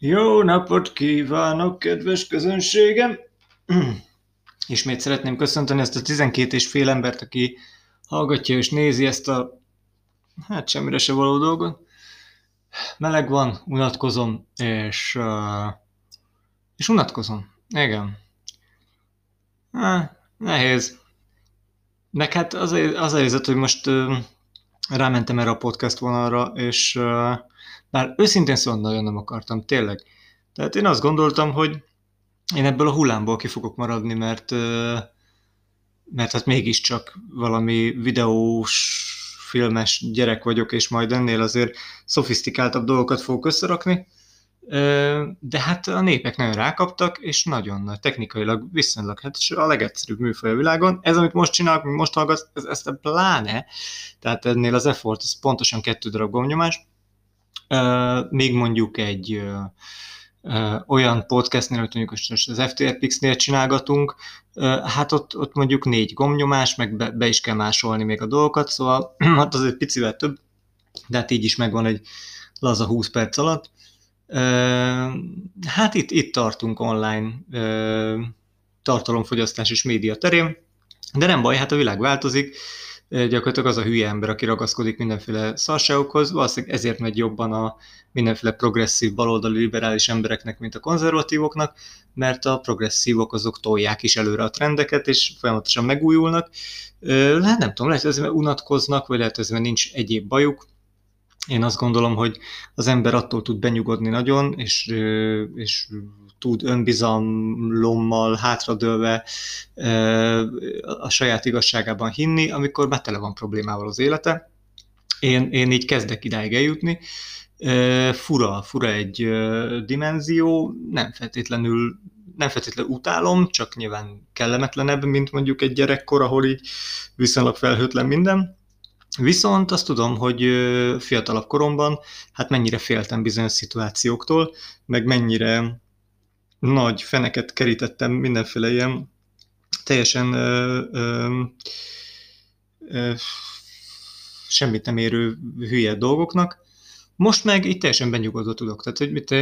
Jó napot kívánok, kedves közönségem! Ismét szeretném köszönteni ezt a 12 és fél embert, aki hallgatja és nézi ezt a hát semmire se való dolgot. Meleg van, unatkozom, és, uh, és unatkozom. Igen. Há, nehéz. Meg hát az az a helyzet, hogy most uh, rámentem erre a podcast vonalra, és uh, bár őszintén szóval nagyon nem akartam, tényleg. Tehát én azt gondoltam, hogy én ebből a hullámból ki fogok maradni, mert, mert hát mégiscsak valami videós, filmes gyerek vagyok, és majd ennél azért szofisztikáltabb dolgokat fogok összerakni. De hát a népek nagyon rákaptak, és nagyon nagy, technikailag viszonylag, hát a legegyszerűbb műfaj a világon. Ez, amit most csinálok, most hallgatsz, ez, ezt a pláne, tehát ennél az effort, az pontosan kettő darab gomnyomás, még mondjuk egy olyan podcastnél, amit mondjuk most az FTRPX-nél csinálgatunk, hát ott, ott mondjuk négy gomnyomás, meg be, be is kell másolni még a dolgokat, szóval hát az egy picivel több, de hát így is megvan egy laza 20 perc alatt. Hát itt, itt tartunk online tartalomfogyasztás és média terén, de nem baj, hát a világ változik, gyakorlatilag az a hülye ember, aki ragaszkodik mindenféle szarságokhoz, valószínűleg ezért megy jobban a mindenféle progresszív, baloldali, liberális embereknek, mint a konzervatívoknak, mert a progresszívok azok tolják is előre a trendeket, és folyamatosan megújulnak. Hát nem tudom, lehet, hogy ezzel unatkoznak, vagy lehet, hogy ezzel nincs egyéb bajuk, én azt gondolom, hogy az ember attól tud benyugodni nagyon, és, és tud önbizalommal hátradőlve a saját igazságában hinni, amikor már tele van problémával az élete. Én, én így kezdek idáig eljutni. Fura, fura egy dimenzió, nem feltétlenül nem feltétlenül utálom, csak nyilván kellemetlenebb, mint mondjuk egy gyerekkor, ahol így viszonylag felhőtlen minden. Viszont azt tudom, hogy fiatalabb koromban, hát mennyire féltem bizonyos szituációktól, meg mennyire nagy feneket kerítettem mindenféle ilyen teljesen ö, ö, ö, semmit nem érő hülye dolgoknak. Most meg itt teljesen benyugodva tudok. Tehát, hogy mit,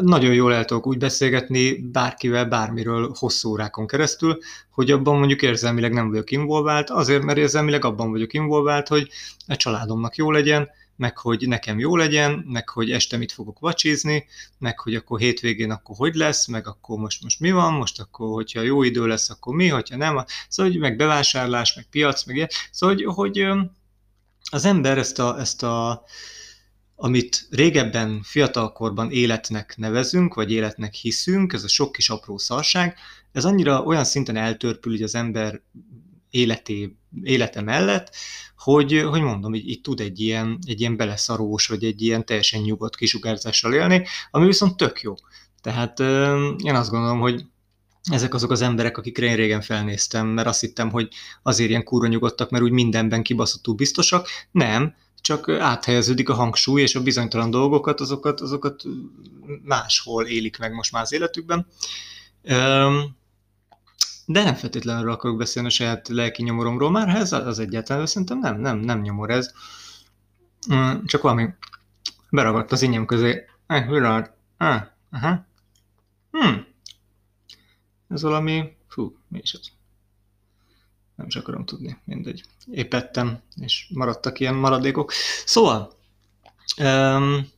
nagyon jól el tudok úgy beszélgetni bárkivel, bármiről hosszú órákon keresztül, hogy abban mondjuk érzelmileg nem vagyok involvált, azért, mert érzelmileg abban vagyok involvált, hogy a családomnak jó legyen, meg hogy nekem jó legyen, meg hogy este mit fogok vacsizni, meg hogy akkor hétvégén akkor hogy lesz, meg akkor most, most mi van, most akkor, hogyha jó idő lesz, akkor mi, hogyha nem. Szóval, hogy meg bevásárlás, meg piac, meg ilyen. Szóval, hogy, hogy az ember ezt a, ezt a amit régebben fiatalkorban életnek nevezünk, vagy életnek hiszünk, ez a sok kis apró szarság, ez annyira olyan szinten eltörpül így az ember életé, élete mellett, hogy, hogy mondom, így, így tud egy ilyen, egy ilyen beleszarós, vagy egy ilyen teljesen nyugodt kisugárzással élni, ami viszont tök jó. Tehát én azt gondolom, hogy ezek azok az emberek, akikre én régen felnéztem, mert azt hittem, hogy azért ilyen kurva nyugodtak, mert úgy mindenben kibaszottul biztosak. Nem, csak áthelyeződik a hangsúly, és a bizonytalan dolgokat, azokat, azokat máshol élik meg most már az életükben. De nem feltétlenül akarok beszélni a saját lelki nyomoromról már, ez az egyáltalán, szerintem nem, nem, nem nyomor ez. Csak valami beragadt az inyem közé. Eh, pillanat. Ah, aha. Hmm. Ez valami, fú, mi is az? Nem is akarom tudni, mindegy. Épettem, és maradtak ilyen maradékok. Szóval, um,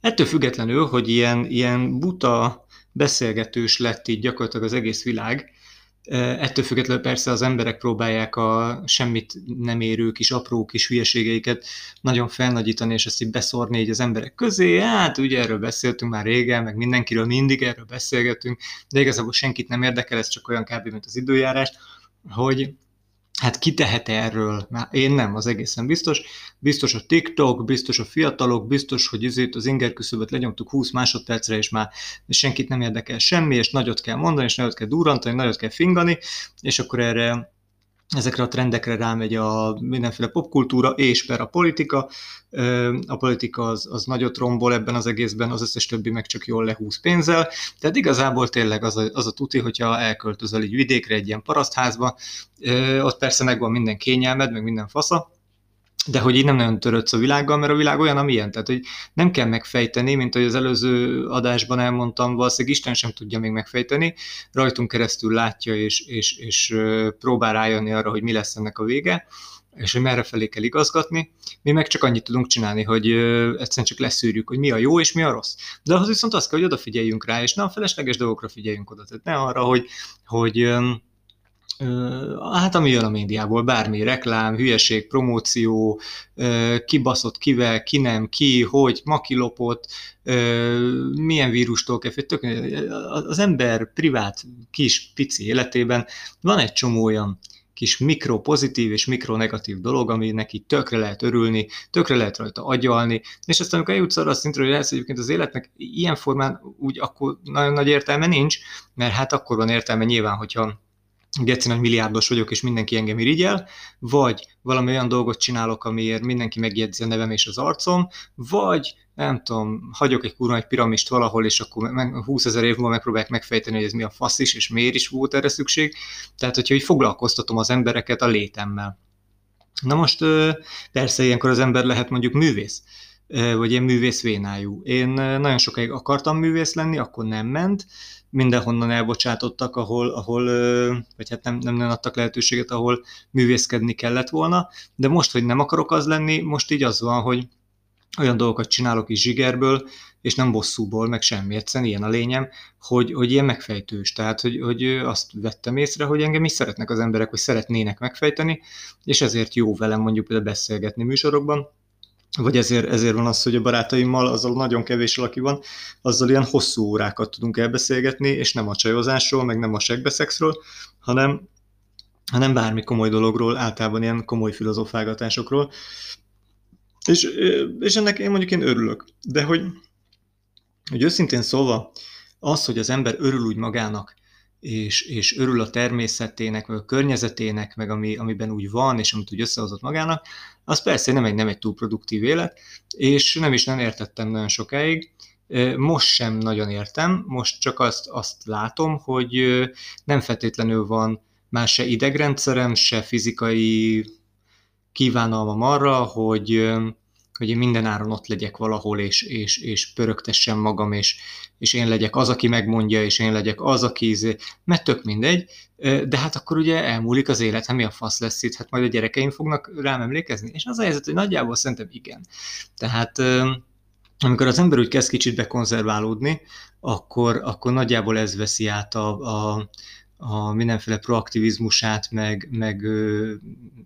ettől függetlenül, hogy ilyen, ilyen buta beszélgetős lett így gyakorlatilag az egész világ, Ettől függetlenül persze az emberek próbálják a semmit nem érő kis apró kis hülyeségeiket nagyon felnagyítani, és ezt így beszórni így az emberek közé. Hát ugye erről beszéltünk már régen, meg mindenkiről mindig erről beszélgetünk, de igazából senkit nem érdekel, ez csak olyan kb. mint az időjárás, hogy Hát ki tehet erről? Már én nem, az egészen biztos. Biztos a TikTok, biztos a fiatalok, biztos, hogy izét az inger küszöböt lenyomtuk 20 másodpercre, és már senkit nem érdekel semmi, és nagyot kell mondani, és nagyot kell durrantani, nagyot kell fingani, és akkor erre ezekre a trendekre rámegy a mindenféle popkultúra és per a politika. A politika az, az nagyot rombol ebben az egészben, az összes többi meg csak jól lehúz pénzzel. Tehát igazából tényleg az a, az a tuti, hogyha elköltözöl így vidékre egy ilyen parasztházba, ott persze megvan minden kényelmed, meg minden fasza, de hogy így nem nagyon törődsz a világgal, mert a világ olyan, amilyen. Tehát, hogy nem kell megfejteni, mint ahogy az előző adásban elmondtam, valószínűleg Isten sem tudja még megfejteni, rajtunk keresztül látja és, és, és próbál rájönni arra, hogy mi lesz ennek a vége, és hogy merre felé kell igazgatni. Mi meg csak annyit tudunk csinálni, hogy egyszerűen csak leszűrjük, hogy mi a jó és mi a rossz. De ahhoz viszont azt kell, hogy odafigyeljünk rá, és nem a felesleges dolgokra figyeljünk oda. Tehát ne arra, hogy, hogy hát ami jön a médiából, bármi, reklám, hülyeség, promóció, kibaszott kivel, ki nem, ki, hogy, makilopott, milyen vírustól kell, tök, az ember privát, kis, pici életében van egy csomó olyan kis mikropozitív és mikronegatív dolog, ami neki tökre lehet örülni, tökre lehet rajta agyalni, és aztán amikor eljutsz arra a szintről, hogy lesz egyébként az életnek ilyen formán úgy akkor nagyon nagy értelme nincs, mert hát akkor van értelme nyilván, hogyha geci nagy milliárdos vagyok, és mindenki engem irigyel, vagy valami olyan dolgot csinálok, amiért mindenki megjegyzi a nevem és az arcom, vagy nem tudom, hagyok egy kurva egy piramist valahol, és akkor 20 ezer év múlva megpróbálják megfejteni, hogy ez mi a fasz is, és miért is volt erre szükség. Tehát, hogyha így foglalkoztatom az embereket a létemmel. Na most persze ilyenkor az ember lehet mondjuk művész, vagy ilyen művész vénájú. Én nagyon sokáig akartam művész lenni, akkor nem ment, mindenhonnan elbocsátottak, ahol, ahol vagy hát nem, nem, nem adtak lehetőséget, ahol művészkedni kellett volna, de most, hogy nem akarok az lenni, most így az van, hogy olyan dolgokat csinálok is zsigerből, és nem bosszúból, meg semmi, egyszerűen ilyen a lényem, hogy, hogy ilyen megfejtős. Tehát, hogy, hogy azt vettem észre, hogy engem is szeretnek az emberek, hogy szeretnének megfejteni, és ezért jó velem mondjuk például beszélgetni műsorokban, vagy ezért, ezért van az, hogy a barátaimmal, azzal nagyon kevés aki van, azzal ilyen hosszú órákat tudunk elbeszélgetni, és nem a csajozásról, meg nem a segbeszexről, hanem, hanem bármi komoly dologról, általában ilyen komoly filozofálgatásokról. És, és ennek én mondjuk én örülök. De hogy, hogy őszintén szólva, az, hogy az ember örül úgy magának, és, és örül a természetének, meg a környezetének, meg ami, amiben úgy van, és amit úgy összehozott magának, az persze nem egy, nem egy túl produktív élet, és nem is nem értettem nagyon sokáig. Most sem nagyon értem, most csak azt, azt látom, hogy nem feltétlenül van már se idegrendszerem, se fizikai kívánalmam arra, hogy, hogy én minden áron ott legyek valahol, és, és, és pörögtessem magam, és, és én legyek az, aki megmondja, és én legyek az, aki, izé, mert tök mindegy, de hát akkor ugye elmúlik az élet, hát mi a fasz lesz itt, hát majd a gyerekeim fognak rám emlékezni, és az a helyzet, hogy nagyjából szerintem igen. Tehát amikor az ember úgy kezd kicsit bekonzerválódni, akkor, akkor nagyjából ez veszi át a, a, a mindenféle proaktivizmusát, meg, meg,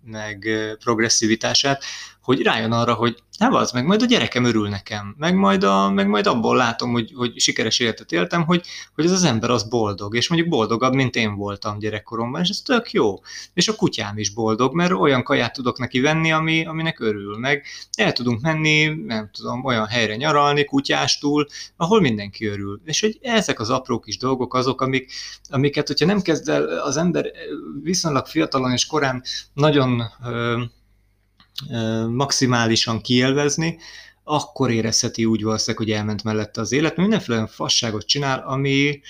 meg progresszivitását, hogy rájön arra, hogy nem az, meg majd a gyerekem örül nekem, meg majd, a, meg majd abból látom, hogy, hogy sikeres életet éltem, hogy, hogy ez az ember az boldog, és mondjuk boldogabb, mint én voltam gyerekkoromban, és ez tök jó. És a kutyám is boldog, mert olyan kaját tudok neki venni, ami, aminek örül, meg el tudunk menni, nem tudom, olyan helyre nyaralni, kutyástul, ahol mindenki örül. És hogy ezek az apró kis dolgok azok, amik, amiket, hogyha nem kezd el az ember viszonylag fiatalon és korán nagyon maximálisan kielvezni, akkor érezheti úgy valószínűleg, hogy elment mellette az élet, mindenféle olyan fasságot csinál, ami,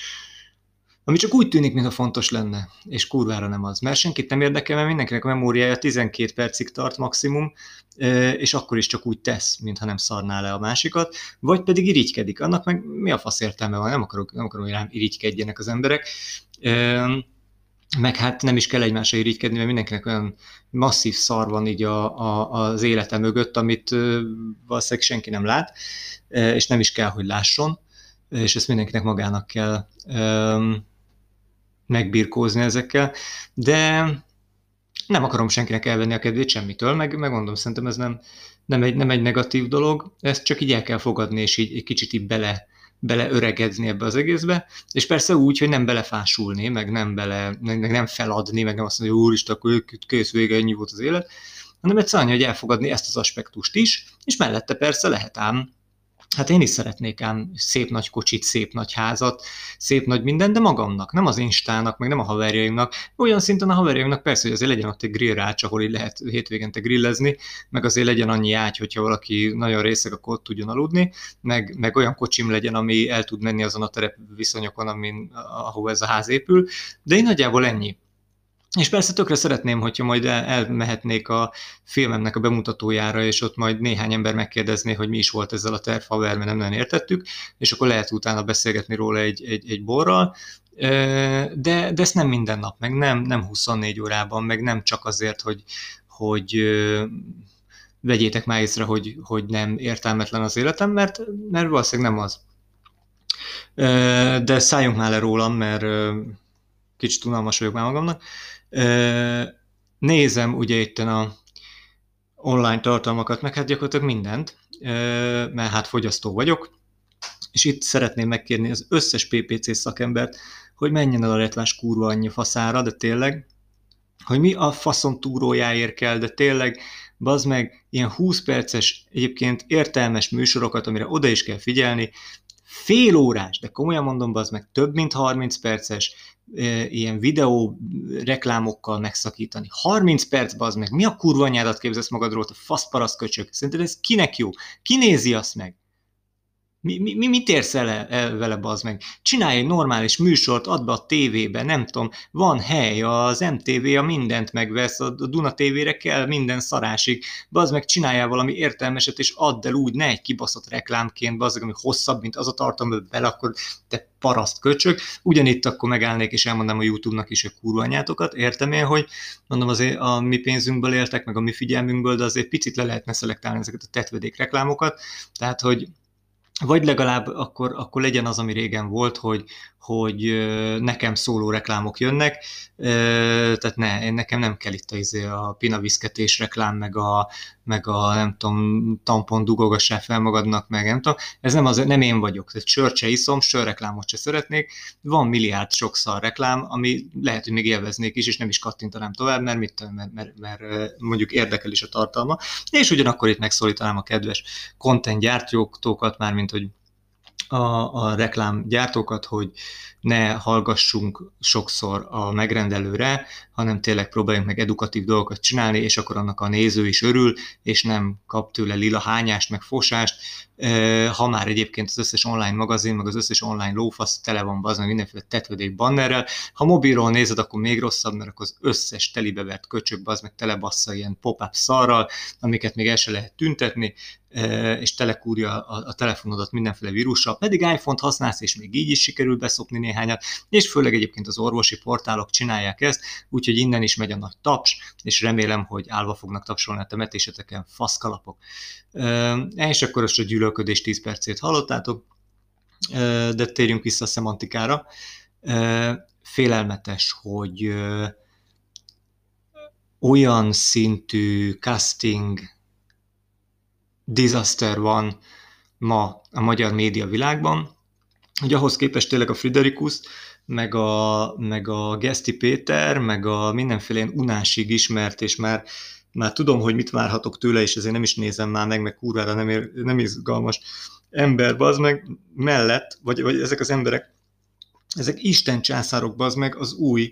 ami csak úgy tűnik, mintha fontos lenne, és kurvára nem az. Mert senkit nem érdekel, mert mindenkinek a memóriája 12 percig tart maximum, és akkor is csak úgy tesz, mintha nem szarná le a másikat, vagy pedig irigykedik. Annak meg mi a fasz értelme van, nem akarok, nem akarom, hogy rám irigykedjenek az emberek meg hát nem is kell egymásra irigykedni, mert mindenkinek olyan masszív szar van így a, a, az élete mögött, amit valószínűleg senki nem lát, és nem is kell, hogy lásson, és ezt mindenkinek magának kell um, megbirkózni ezekkel, de nem akarom senkinek elvenni a kedvét semmitől, meg megmondom, szerintem ez nem, nem, egy, nem egy negatív dolog, ezt csak így el kell fogadni, és így egy kicsit így bele beleöregedni ebbe az egészbe, és persze úgy, hogy nem belefásulni, meg nem, bele, meg nem feladni, meg nem azt mondani, hogy úristen, akkor kész vége, ennyi volt az élet, hanem egyszerűen, hogy elfogadni ezt az aspektust is, és mellette persze lehet ám Hát én is szeretnék ám szép nagy kocsit, szép nagy házat, szép nagy minden, de magamnak, nem az instának, meg nem a haverjaimnak. Olyan szinten a haverjaimnak persze, hogy azért legyen ott egy grillrács, ahol így lehet hétvégente grillezni, meg azért legyen annyi ágy, hogyha valaki nagyon részeg, akkor ott tudjon aludni, meg, meg olyan kocsim legyen, ami el tud menni azon a terep viszonyokon, amin, ahol ez a ház épül, de én nagyjából ennyi És persze tökre szeretném, hogyha majd el, elmehetnék a filmemnek a bemutatójára, és ott majd néhány ember megkérdezné, hogy mi is volt ezzel a terv, mert nem nagyon értettük, és akkor lehet utána beszélgetni róla egy, egy, egy borral, de, de ezt nem minden nap, meg nem, nem 24 órában, meg nem csak azért, hogy, hogy vegyétek már észre, hogy, hogy nem értelmetlen az életem, mert, mert valószínűleg nem az. De szálljunk már le rólam, mert kicsit unalmas vagyok már magamnak. Nézem ugye itt a online tartalmakat, meg hát gyakorlatilag mindent, mert hát fogyasztó vagyok, és itt szeretném megkérni az összes PPC szakembert, hogy menjen el a retvás kurva annyi faszára, de tényleg, hogy mi a faszon túrójáért kell, de tényleg, bazd meg, ilyen 20 perces, egyébként értelmes műsorokat, amire oda is kell figyelni, fél órás, de komolyan mondom, az meg több mint 30 perces ilyen videó reklámokkal megszakítani. 30 perc, az meg, mi a kurva anyádat képzelsz magadról, a faszparaszt köcsök? Szerinted ez kinek jó? Ki nézi azt meg? Mi, mi, mit érsz el, el vele, bazd meg? Csinálj egy normális műsort, add be a tévébe, nem tudom, van hely, az MTV a mindent megvesz, a Duna tévére kell minden szarásig, bazd meg csináljál valami értelmeset, és add el úgy, ne egy kibaszott reklámként, bazd meg, ami hosszabb, mint az a tartalom, bele, akkor te paraszt köcsök. Ugyanitt akkor megállnék, és elmondanám a YouTube-nak is a kurva anyátokat. Értem én, hogy mondom, azért a mi pénzünkből éltek, meg a mi figyelmünkből, de azért picit le lehetne szelektálni ezeket a tetvedék reklámokat. Tehát, hogy vagy legalább akkor, akkor legyen az, ami régen volt, hogy, hogy nekem szóló reklámok jönnek, tehát ne, nekem nem kell itt a, izé a pinaviszketés reklám, meg a, meg a nem tudom, tampon dugogassá fel magadnak, meg nem tudom, ez nem, az, nem én vagyok, tehát sört se iszom, sörreklámot se szeretnék, van milliárd sok szar reklám, ami lehet, hogy még élveznék is, és nem is kattintanám tovább, mert, mit, mert, mert, mert mondjuk érdekel is a tartalma, és ugyanakkor itt megszólítanám a kedves content gyártókat, már mint hogy a, a reklámgyártókat, hogy ne hallgassunk sokszor a megrendelőre, hanem tényleg próbáljunk meg edukatív dolgokat csinálni, és akkor annak a néző is örül, és nem kap tőle lila hányást, meg fosást. Ha már egyébként az összes online magazin, meg az összes online lófasz tele van az, meg mindenféle tetvedék bannerrel. Ha mobilról nézed, akkor még rosszabb, mert akkor az összes telibevert köcsög, az meg telebassza ilyen pop-up szarral, amiket még el se lehet tüntetni, és telekúrja a, a telefonodat mindenféle vírussal, pedig iPhone-t használsz, és még így is sikerül beszopni néhányat, és főleg egyébként az orvosi portálok csinálják ezt, úgyhogy innen is megy a nagy taps, és remélem, hogy állva fognak tapsolni a temetéseteken faszkalapok. És akkor most a gyűlölködés 10 percét hallottátok, de térjünk vissza a szemantikára. Félelmetes, hogy olyan szintű casting disaster van ma a magyar média világban, hogy ahhoz képest tényleg a Friderikus, meg a, meg a Geszti Péter, meg a mindenféle unásig ismert, és már, már tudom, hogy mit várhatok tőle, és ezért nem is nézem már meg, meg kurvára nem, ér, nem izgalmas ember, az meg. Mellett, vagy, vagy ezek az emberek ezek Isten császárok, az meg az új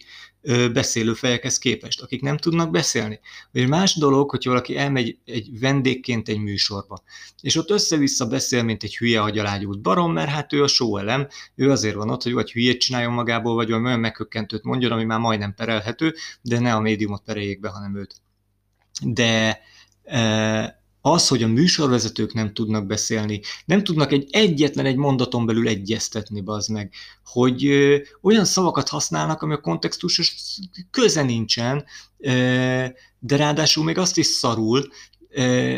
beszélő fejekhez képest, akik nem tudnak beszélni. Vagy más dolog, hogy valaki elmegy egy vendégként egy műsorba, és ott össze-vissza beszél, mint egy hülye agyalágyút barom, mert hát ő a show elem, ő azért van ott, hogy vagy hülyét csináljon magából, vagy olyan megkökkentőt mondjon, ami már majdnem perelhető, de ne a médiumot pereljék be, hanem őt. De az, hogy a műsorvezetők nem tudnak beszélni, nem tudnak egy egyetlen egy mondaton belül egyeztetni, az meg, hogy ö, olyan szavakat használnak, ami a kontextusos köze nincsen, ö, de ráadásul még azt is szarul,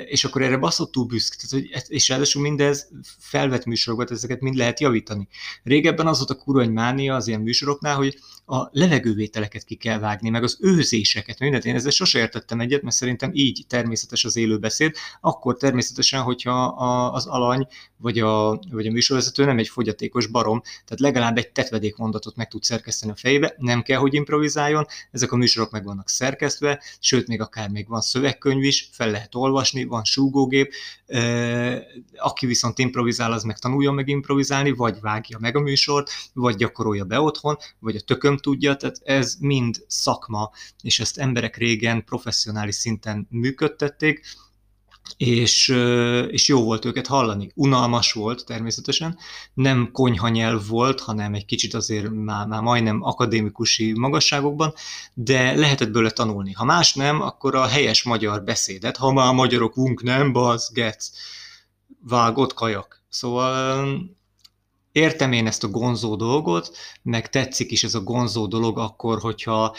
és akkor erre baszottul büszk, tehát, hogy, és ráadásul mindez felvett műsorokat, ezeket mind lehet javítani. Régebben az volt a kurva egy mánia az ilyen műsoroknál, hogy a levegővételeket ki kell vágni, meg az őzéseket, mindent. Én ezzel sose értettem egyet, mert szerintem így természetes az élőbeszéd. Akkor természetesen, hogyha a, az alany vagy a, vagy a műsorvezető nem egy fogyatékos barom, tehát legalább egy tetvedék mondatot meg tud szerkeszteni a fejébe, nem kell, hogy improvizáljon, ezek a műsorok meg vannak szerkesztve, sőt, még akár még van szövegkönyv is, fel lehet olvasni, van súgógép, aki viszont improvizál, az meg tanuljon meg improvizálni, vagy vágja meg a műsort, vagy gyakorolja be otthon, vagy a tököm tudja, tehát ez mind szakma, és ezt emberek régen professzionális szinten működtették, és, és jó volt őket hallani. Unalmas volt természetesen, nem konyha nyelv volt, hanem egy kicsit azért már, már majdnem akadémikusi magasságokban, de lehetett bőle tanulni. Ha más nem, akkor a helyes magyar beszédet, ha már a magyarok vunk nem, basz, gec, vágott kajak. Szóval értem én ezt a gonzó dolgot, meg tetszik is ez a gonzó dolog akkor, hogyha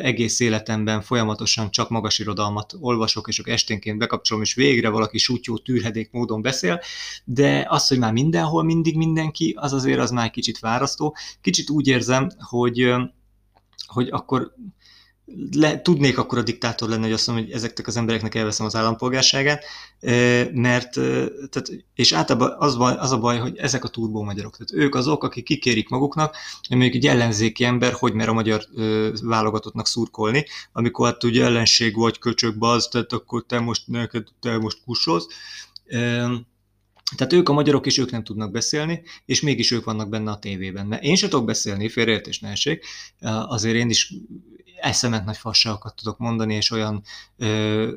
egész életemben folyamatosan csak magas irodalmat olvasok, és csak esténként bekapcsolom, és végre valaki sútyó, tűrhedék módon beszél, de az, hogy már mindenhol mindig mindenki, az azért az már kicsit fárasztó. Kicsit úgy érzem, hogy hogy akkor le, tudnék akkor a diktátor lenni, hogy azt mondom, hogy ezeknek az embereknek elveszem az állampolgárságát, mert, tehát, és általában az, baj, az a baj, hogy ezek a turbó magyarok, tehát ők azok, akik kikérik maguknak, hogy mondjuk egy ellenzéki ember, hogy mer a magyar válogatottnak szurkolni, amikor hát ugye ellenség vagy köcsökbe az, tehát akkor te most, neked, te most kussolsz. Tehát ők a magyarok, és ők nem tudnak beszélni, és mégis ők vannak benne a tévében. Mert én sem tudok beszélni, félreértés ne essék, azért én is eszemet nagy fasságokat tudok mondani, és olyan ö,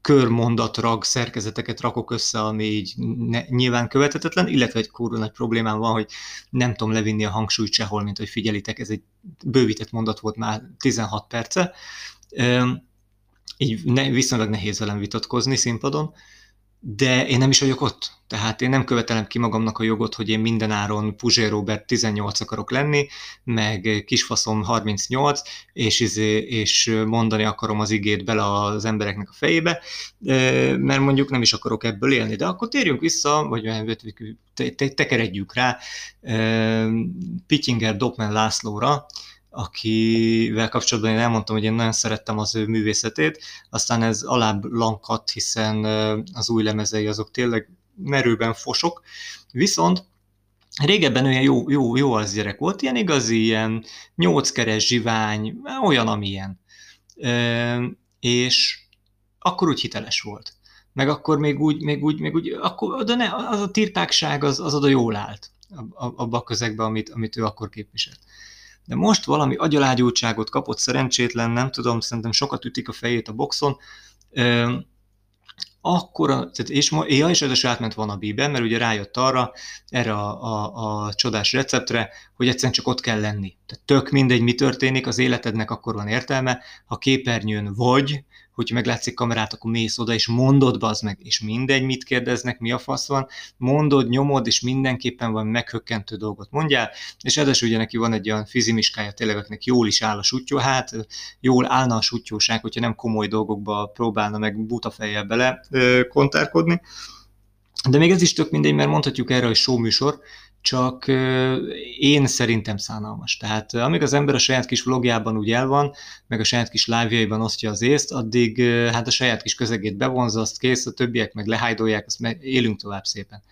körmondatrag szerkezeteket rakok össze, ami így ne, nyilván követhetetlen, illetve egy kurva nagy problémám van, hogy nem tudom levinni a hangsúlyt sehol, mint hogy figyelitek, ez egy bővített mondat volt már 16 perce. Ö, így ne, viszonylag nehéz velem vitatkozni színpadon, de én nem is vagyok ott. Tehát én nem követelem ki magamnak a jogot, hogy én mindenáron Puzsé Robert 18 akarok lenni, meg kisfaszom 38, és, izé, és mondani akarom az igét bele az embereknek a fejébe, mert mondjuk nem is akarok ebből élni. De akkor térjünk vissza, vagy tekeredjük rá Pittinger Dopman Lászlóra, akivel kapcsolatban én elmondtam, hogy én nagyon szerettem az ő művészetét, aztán ez alább lankadt, hiszen az új lemezei azok tényleg merőben fosok, viszont régebben olyan jó, jó, jó az gyerek volt, ilyen igazi, ilyen nyolckeres zsivány, olyan, amilyen. És akkor úgy hiteles volt. Meg akkor még úgy, még úgy, még úgy, akkor, de ne, az a tirtákság az, az oda jól állt abba a közegbe, amit, amit ő akkor képviselt de most valami agyalágyultságot kapott szerencsétlen, nem tudom, szerintem sokat ütik a fejét a boxon, akkor, tehát és, ja, és ez átment van a bíben, mert ugye rájött arra, erre a, a, a csodás receptre, hogy egyszerűen csak ott kell lenni. Tehát tök mindegy, mi történik, az életednek akkor van értelme, ha képernyőn vagy, hogyha meglátszik kamerát, akkor mész oda, és mondod be az meg, és mindegy, mit kérdeznek, mi a fasz van, mondod, nyomod, és mindenképpen van meghökkentő dolgot mondjál, és edesül ugye neki van egy olyan fizimiskája, tényleg, akinek jól is áll a sutyó, hát jól állna a sutyóság, hogyha nem komoly dolgokba próbálna meg buta fejjel bele kontárkodni. De még ez is tök mindegy, mert mondhatjuk erre, hogy show műsor, csak én szerintem szánalmas. Tehát amíg az ember a saját kis vlogjában úgy el van, meg a saját kis live osztja az észt, addig hát a saját kis közegét bevonza, azt kész, a többiek meg lehájdolják, azt meg élünk tovább szépen.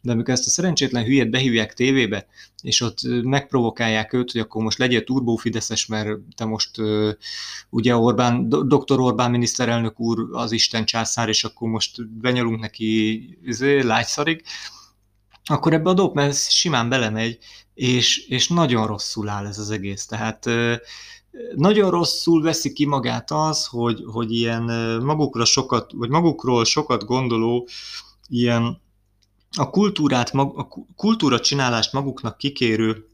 De amikor ezt a szerencsétlen hülyet behívják tévébe, és ott megprovokálják őt, hogy akkor most legyél turbófideszes, mert te most ugye Orbán, dr. Orbán miniszterelnök úr az Isten császár, és akkor most benyalunk neki izé, lágyszarig, akkor ebbe a dope simán belemegy, és, és nagyon rosszul áll ez az egész. Tehát nagyon rosszul veszi ki magát az, hogy, hogy ilyen magukra sokat, vagy magukról sokat gondoló, ilyen a kultúrát, a kultúra csinálást maguknak kikérő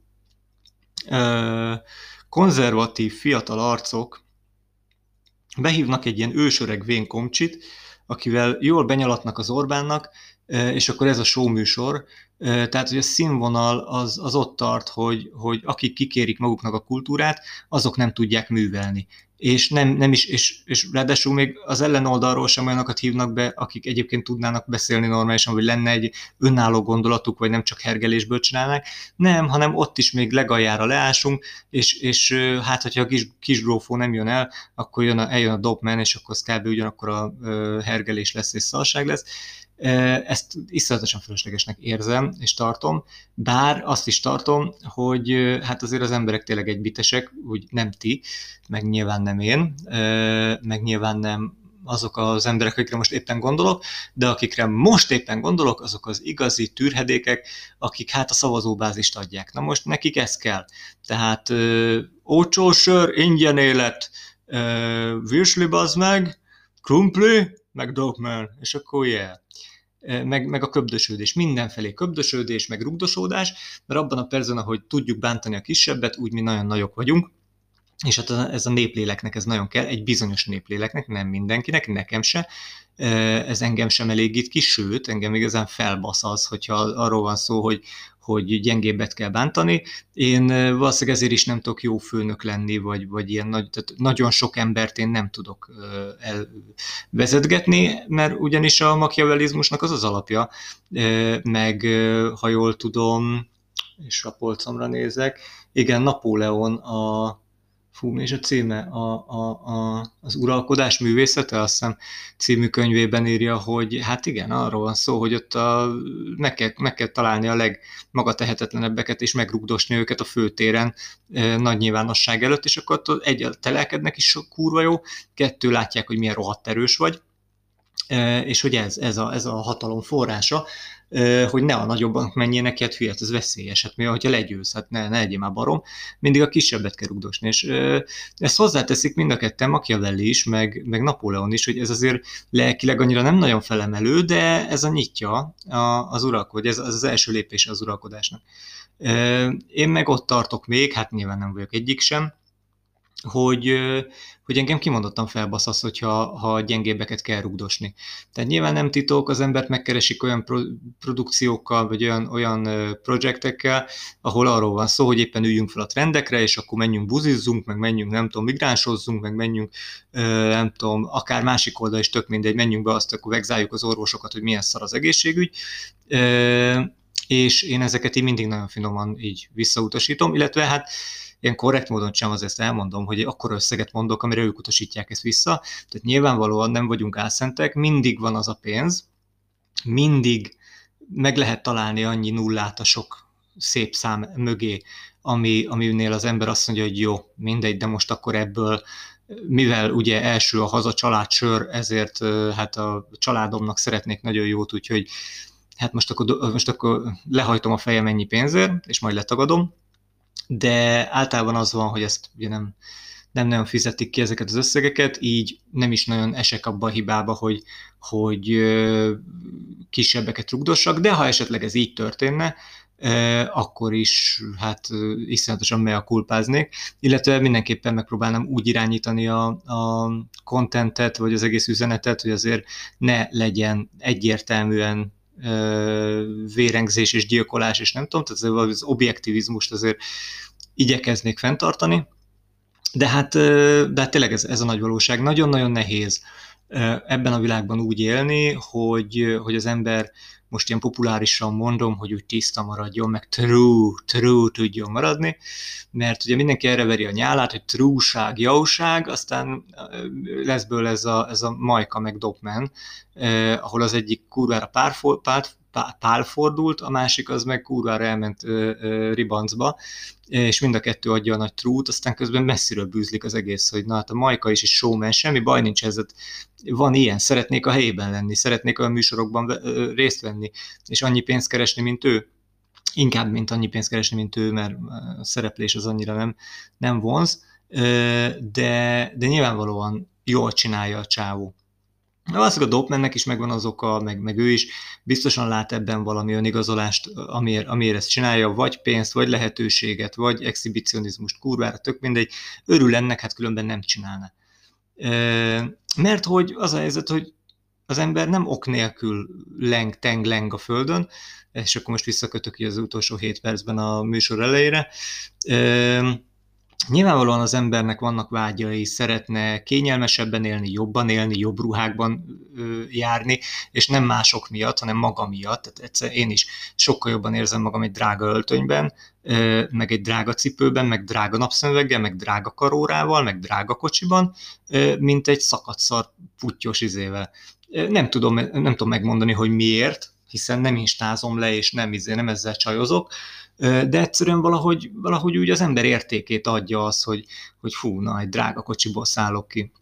konzervatív fiatal arcok behívnak egy ilyen ősöreg vénkomcsit, akivel jól benyalatnak az Orbánnak, és akkor ez a show műsor, tehát hogy a színvonal az, az ott tart, hogy, hogy akik kikérik maguknak a kultúrát, azok nem tudják művelni. És, nem, nem is, és, és ráadásul még az ellenoldalról sem olyanokat hívnak be, akik egyébként tudnának beszélni normálisan, vagy lenne egy önálló gondolatuk, vagy nem csak hergelésből csinálnak. Nem, hanem ott is még legaljára leásunk, és, és hát, hogyha a kis, kis grófó nem jön el, akkor jön a, eljön a dopman, és akkor az kb. ugyanakkor a hergelés lesz és szalság lesz ezt iszonyatosan fölöslegesnek érzem és tartom, bár azt is tartom, hogy hát azért az emberek tényleg egybitesek, úgy nem ti, meg nyilván nem én, meg nyilván nem azok az emberek, akikre most éppen gondolok, de akikre most éppen gondolok, azok az igazi tűrhedékek, akik hát a szavazóbázist adják. Na most nekik ez kell. Tehát ócsó sör, ingyen élet, virsli meg, krumpli, meg Dogman, és akkor yeah meg, meg a köbdösödés, mindenfelé köbdösödés, meg rugdosódás, mert abban a percben, ahogy tudjuk bántani a kisebbet, úgy mi nagyon nagyok vagyunk, és hát ez a népléleknek ez nagyon kell, egy bizonyos népléleknek, nem mindenkinek, nekem se, ez engem sem elégít ki, sőt, engem igazán felbasz az, hogyha arról van szó, hogy, hogy gyengébbet kell bántani. Én valószínűleg ezért is nem tudok jó főnök lenni, vagy, vagy ilyen nagy, tehát nagyon sok embert én nem tudok elvezetgetni, mert ugyanis a makiavelizmusnak az az alapja, meg ha jól tudom, és a polcomra nézek, igen, Napóleon a fú, és a címe, a, a, a, az uralkodás művészete, azt hiszem című könyvében írja, hogy hát igen, arról van szó, hogy ott a, meg, kell, meg kell találni a legmagatehetetlenebbeket, és megrugdosni őket a főtéren e, nagy nyilvánosság előtt, és akkor ott egy, telelkednek is kurva jó, kettő látják, hogy milyen rohadt erős vagy, és hogy ez, ez, a, ez a hatalom forrása, hogy ne a nagyobbak menjenek ki, hát hülye, ez veszélyes, hát mi, hogyha legyőz, hát ne, ne legyél már barom, mindig a kisebbet kell rugdosni, és ezt hozzáteszik mind a ketten, Machiavelli is, meg, meg Napóleon is, hogy ez azért lelkileg annyira nem nagyon felemelő, de ez a nyitja az uralkod, ez az, első lépése az uralkodásnak. Én meg ott tartok még, hát nyilván nem vagyok egyik sem, hogy, hogy engem kimondottan felbaszasz, hogyha ha gyengébbeket kell rugdosni. Tehát nyilván nem titok, az embert megkeresik olyan pro, produkciókkal, vagy olyan, olyan projektekkel, ahol arról van szó, hogy éppen üljünk fel a trendekre, és akkor menjünk buzizzunk, meg menjünk, nem tudom, migránsozzunk, meg menjünk, nem tudom, akár másik oldal is tök mindegy, menjünk be, azt akkor vegzáljuk az orvosokat, hogy milyen szar az egészségügy és én ezeket így mindig nagyon finoman így visszautasítom, illetve hát ilyen korrekt módon sem az ezt elmondom, hogy akkor összeget mondok, amire ők utasítják ezt vissza. Tehát nyilvánvalóan nem vagyunk álszentek, mindig van az a pénz, mindig meg lehet találni annyi nullát a sok szép szám mögé, ami, aminél az ember azt mondja, hogy jó, mindegy, de most akkor ebből mivel ugye első a haza család sör, ezért hát a családomnak szeretnék nagyon jót, úgyhogy hát most akkor, most akkor lehajtom a fejem ennyi pénzért, és majd letagadom, de általában az van, hogy ezt ugye nem, nem nagyon fizetik ki ezeket az összegeket, így nem is nagyon esek abba a hibába, hogy, hogy kisebbeket rugdossak, de ha esetleg ez így történne, akkor is hát iszonyatosan a kulpáznék, illetve mindenképpen megpróbálnám úgy irányítani a, a contentet, vagy az egész üzenetet, hogy azért ne legyen egyértelműen vérengzés és gyilkolás, és nem tudom, tehát az objektivizmust azért igyekeznék fenntartani, de hát, de hát tényleg ez, ez a nagy valóság. Nagyon-nagyon nehéz ebben a világban úgy élni, hogy, hogy az ember most ilyen populárisan mondom, hogy úgy tiszta maradjon, meg true, true tudjon maradni, mert ugye mindenki erre veri a nyálát, hogy trueság, jóság, aztán lesz bőle ez a, ez a Majka meg Dopman, eh, ahol az egyik kurvára párfol, pár, pál fordult, a másik az meg kurvára elment ö, ö, ribancba, és mind a kettő adja a nagy trút, aztán közben messziről bűzlik az egész, hogy na hát a Majka is egy showman, semmi baj nincs ezzel, van ilyen, szeretnék a helyében lenni, szeretnék olyan műsorokban részt venni, és annyi pénzt keresni, mint ő, inkább, mint annyi pénzt keresni, mint ő, mert a szereplés az annyira nem, nem vonz, de, de nyilvánvalóan jól csinálja a csávó. Valószínűleg a Dopmannek is megvan az oka, meg, meg ő is biztosan lát ebben valami önigazolást, amiért, amiért ezt csinálja, vagy pénzt, vagy lehetőséget, vagy exhibicionizmust, kurvára, tök mindegy, örül ennek, hát különben nem csinálna. Mert hogy az a helyzet, hogy az ember nem ok nélkül leng, teng, leng a földön, és akkor most visszakötök az utolsó hét percben a műsor elejére, Nyilvánvalóan az embernek vannak vágyai, szeretne kényelmesebben élni, jobban élni, jobb ruhákban ö, járni, és nem mások miatt, hanem maga miatt. Tehát egyszer én is sokkal jobban érzem magam egy drága öltönyben, ö, meg egy drága cipőben, meg drága napszemüveggel, meg drága karórával, meg drága kocsiban, ö, mint egy szakadszar putyos izével. Nem tudom, nem tudom megmondani, hogy miért, hiszen nem instázom le, és nem, izé, nem ezzel csajozok, de egyszerűen valahogy, valahogy úgy az ember értékét adja az, hogy, hogy fú, na, egy drága kocsiból szállok ki.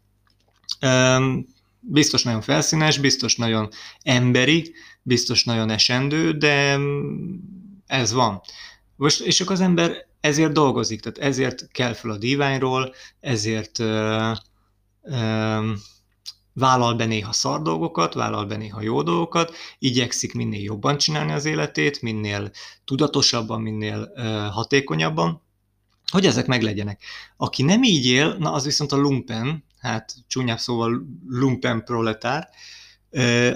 Biztos nagyon felszínes, biztos nagyon emberi, biztos nagyon esendő, de ez van. Most, és akkor az ember ezért dolgozik, tehát ezért kell fel a díványról, ezért uh, uh, vállal be néha szar dolgokat, vállal be néha jó dolgokat, igyekszik minél jobban csinálni az életét, minél tudatosabban, minél uh, hatékonyabban, hogy ezek meglegyenek. Aki nem így él, na az viszont a lumpen, hát csúnyább szóval lumpen proletár,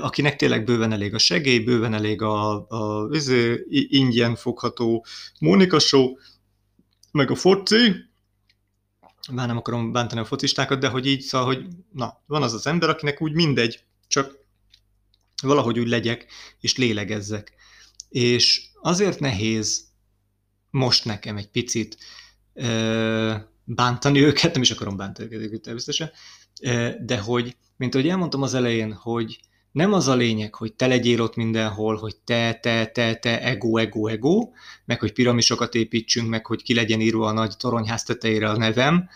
akinek tényleg bőven elég a segély, bőven elég a, a, a izé, ingyen fogható Mónika show, meg a foci, már nem akarom bántani a focistákat, de hogy így, szóval, hogy na, van az az ember, akinek úgy mindegy, csak valahogy úgy legyek, és lélegezzek. És azért nehéz most nekem egy picit ö, bántani őket, nem is akarom bántani őket természetesen, de hogy, mint ahogy elmondtam az elején, hogy nem az a lényeg, hogy te legyél ott mindenhol, hogy te, te, te, te, ego, ego, ego, meg hogy piramisokat építsünk, meg hogy ki legyen írva a nagy toronyház tetejére a nevem,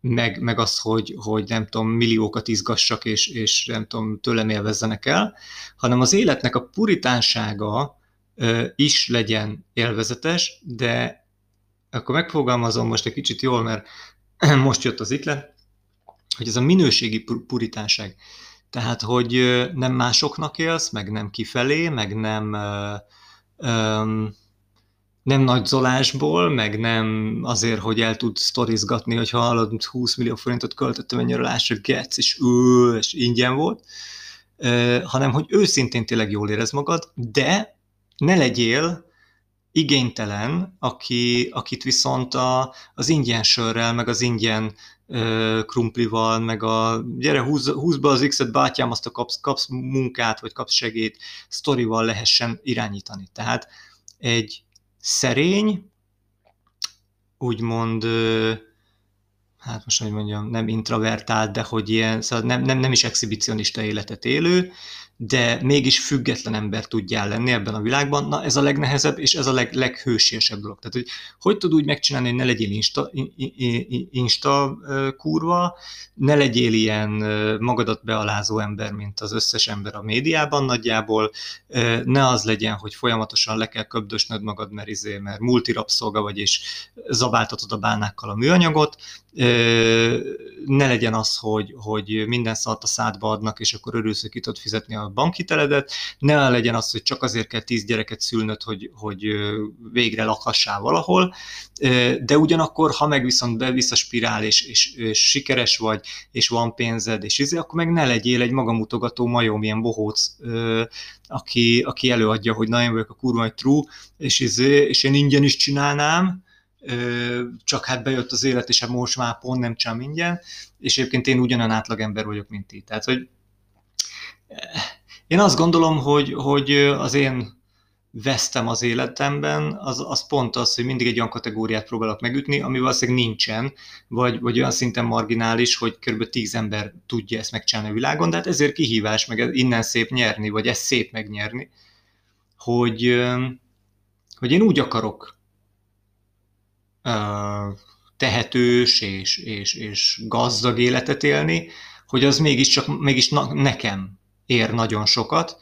meg, meg az, hogy, hogy nem tudom, milliókat izgassak, és, és nem tudom, tőlem élvezzenek el, hanem az életnek a puritánsága is legyen élvezetes, de akkor megfogalmazom most egy kicsit jól, mert most jött az iklet, hogy ez a minőségi puritánság. Tehát, hogy nem másoknak élsz, meg nem kifelé, meg nem, nem nagy zolásból, meg nem azért, hogy el tud sztorizgatni, hogy hallod, 20 millió forintot költöttem ennyire lásra, getsz, és ő, és ingyen volt, hanem, hogy őszintén tényleg jól érez magad, de ne legyél igénytelen, aki, akit viszont a, az ingyen sörrel, meg az ingyen krumplival, meg a gyere, húz, húz be az X-et, bátyám, azt a kapsz, kapsz munkát, vagy kapsz segét, sztorival lehessen irányítani. Tehát egy szerény, úgymond, hát most hogy mondjam, nem introvertált, de hogy ilyen, szóval nem, nem, nem is exhibicionista életet élő, de mégis független ember tudjál lenni ebben a világban, na ez a legnehezebb, és ez a leg, leghősiesebb dolog. Tehát, hogy hogy tud úgy megcsinálni, hogy ne legyél insta, insta kurva, ne legyél ilyen magadat bealázó ember, mint az összes ember a médiában nagyjából, ne az legyen, hogy folyamatosan le kell köbdösnöd magad, mert, izé, mert multirapszolga vagy, és zabáltatod a bánákkal a műanyagot, ne legyen az, hogy, hogy minden szart a szádba adnak, és akkor örülsz, hogy ki tudod fizetni a bankhiteledet, ne legyen az, hogy csak azért kell tíz gyereket szülnöd, hogy, hogy végre lakhassál valahol, de ugyanakkor, ha meg viszont bevisz a spirál, és, és, és sikeres vagy, és van pénzed, és izé, akkor meg ne legyél egy magamutogató majom, ilyen bohóc, aki, aki előadja, hogy na én vagyok a kurva true, és, izé, és én ingyen is csinálnám, csak hát bejött az élet, és hát most már pont nem csinál ingyen, és egyébként én ugyanan átlagember vagyok, mint ti. Tehát, hogy én azt gondolom, hogy, hogy az én vesztem az életemben, az, az pont az, hogy mindig egy olyan kategóriát próbálok megütni, ami valószínűleg nincsen, vagy, vagy olyan szinten marginális, hogy kb. tíz ember tudja ezt megcsinálni a világon, de hát ezért kihívás, meg innen szép nyerni, vagy ez szép megnyerni, hogy, hogy én úgy akarok tehetős és, és, és gazdag életet élni, hogy az mégiscsak mégis na, nekem ér nagyon sokat,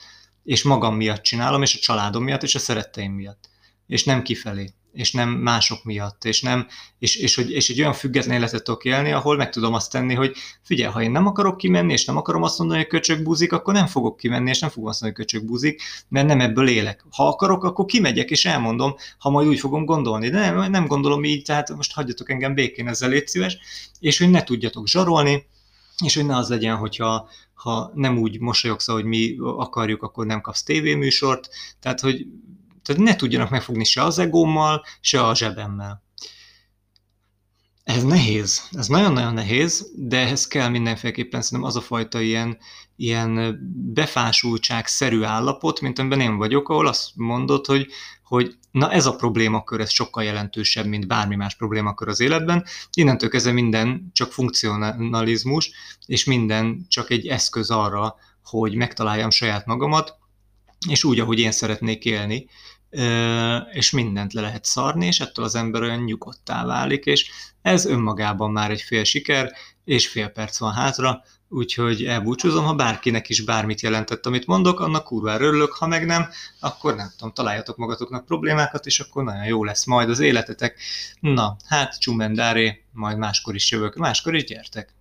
és magam miatt csinálom, és a családom miatt, és a szeretteim miatt, és nem kifelé és nem mások miatt, és, nem, és, és, hogy, és egy olyan független életet tudok élni, ahol meg tudom azt tenni, hogy figyelj, ha én nem akarok kimenni, és nem akarom azt mondani, hogy köcsög búzik, akkor nem fogok kimenni, és nem fogom azt mondani, hogy köcsög búzik, mert nem ebből élek. Ha akarok, akkor kimegyek, és elmondom, ha majd úgy fogom gondolni. De nem, nem gondolom így, tehát most hagyjatok engem békén, ezzel légy szíves, és hogy ne tudjatok zsarolni, és hogy ne az legyen, hogyha ha nem úgy mosolyogsz, hogy mi akarjuk, akkor nem kapsz tévéműsort, tehát hogy tehát ne tudjanak megfogni se az egómmal, se a zsebemmel. Ez nehéz, ez nagyon-nagyon nehéz, de ehhez kell mindenféleképpen szerintem az a fajta ilyen, ilyen befásultság-szerű állapot, mint amiben én vagyok, ahol azt mondod, hogy, hogy na ez a problémakör, ez sokkal jelentősebb, mint bármi más problémakör az életben. Innentől kezdve minden csak funkcionalizmus, és minden csak egy eszköz arra, hogy megtaláljam saját magamat, és úgy, ahogy én szeretnék élni, és mindent le lehet szarni, és ettől az ember olyan nyugodtá válik, és ez önmagában már egy fél siker, és fél perc van hátra, úgyhogy elbúcsúzom, ha bárkinek is bármit jelentett, amit mondok, annak kurvára örülök, ha meg nem, akkor nem tudom, találjatok magatoknak problémákat, és akkor nagyon jó lesz majd az életetek. Na, hát csumendáré, majd máskor is jövök, máskor is gyertek.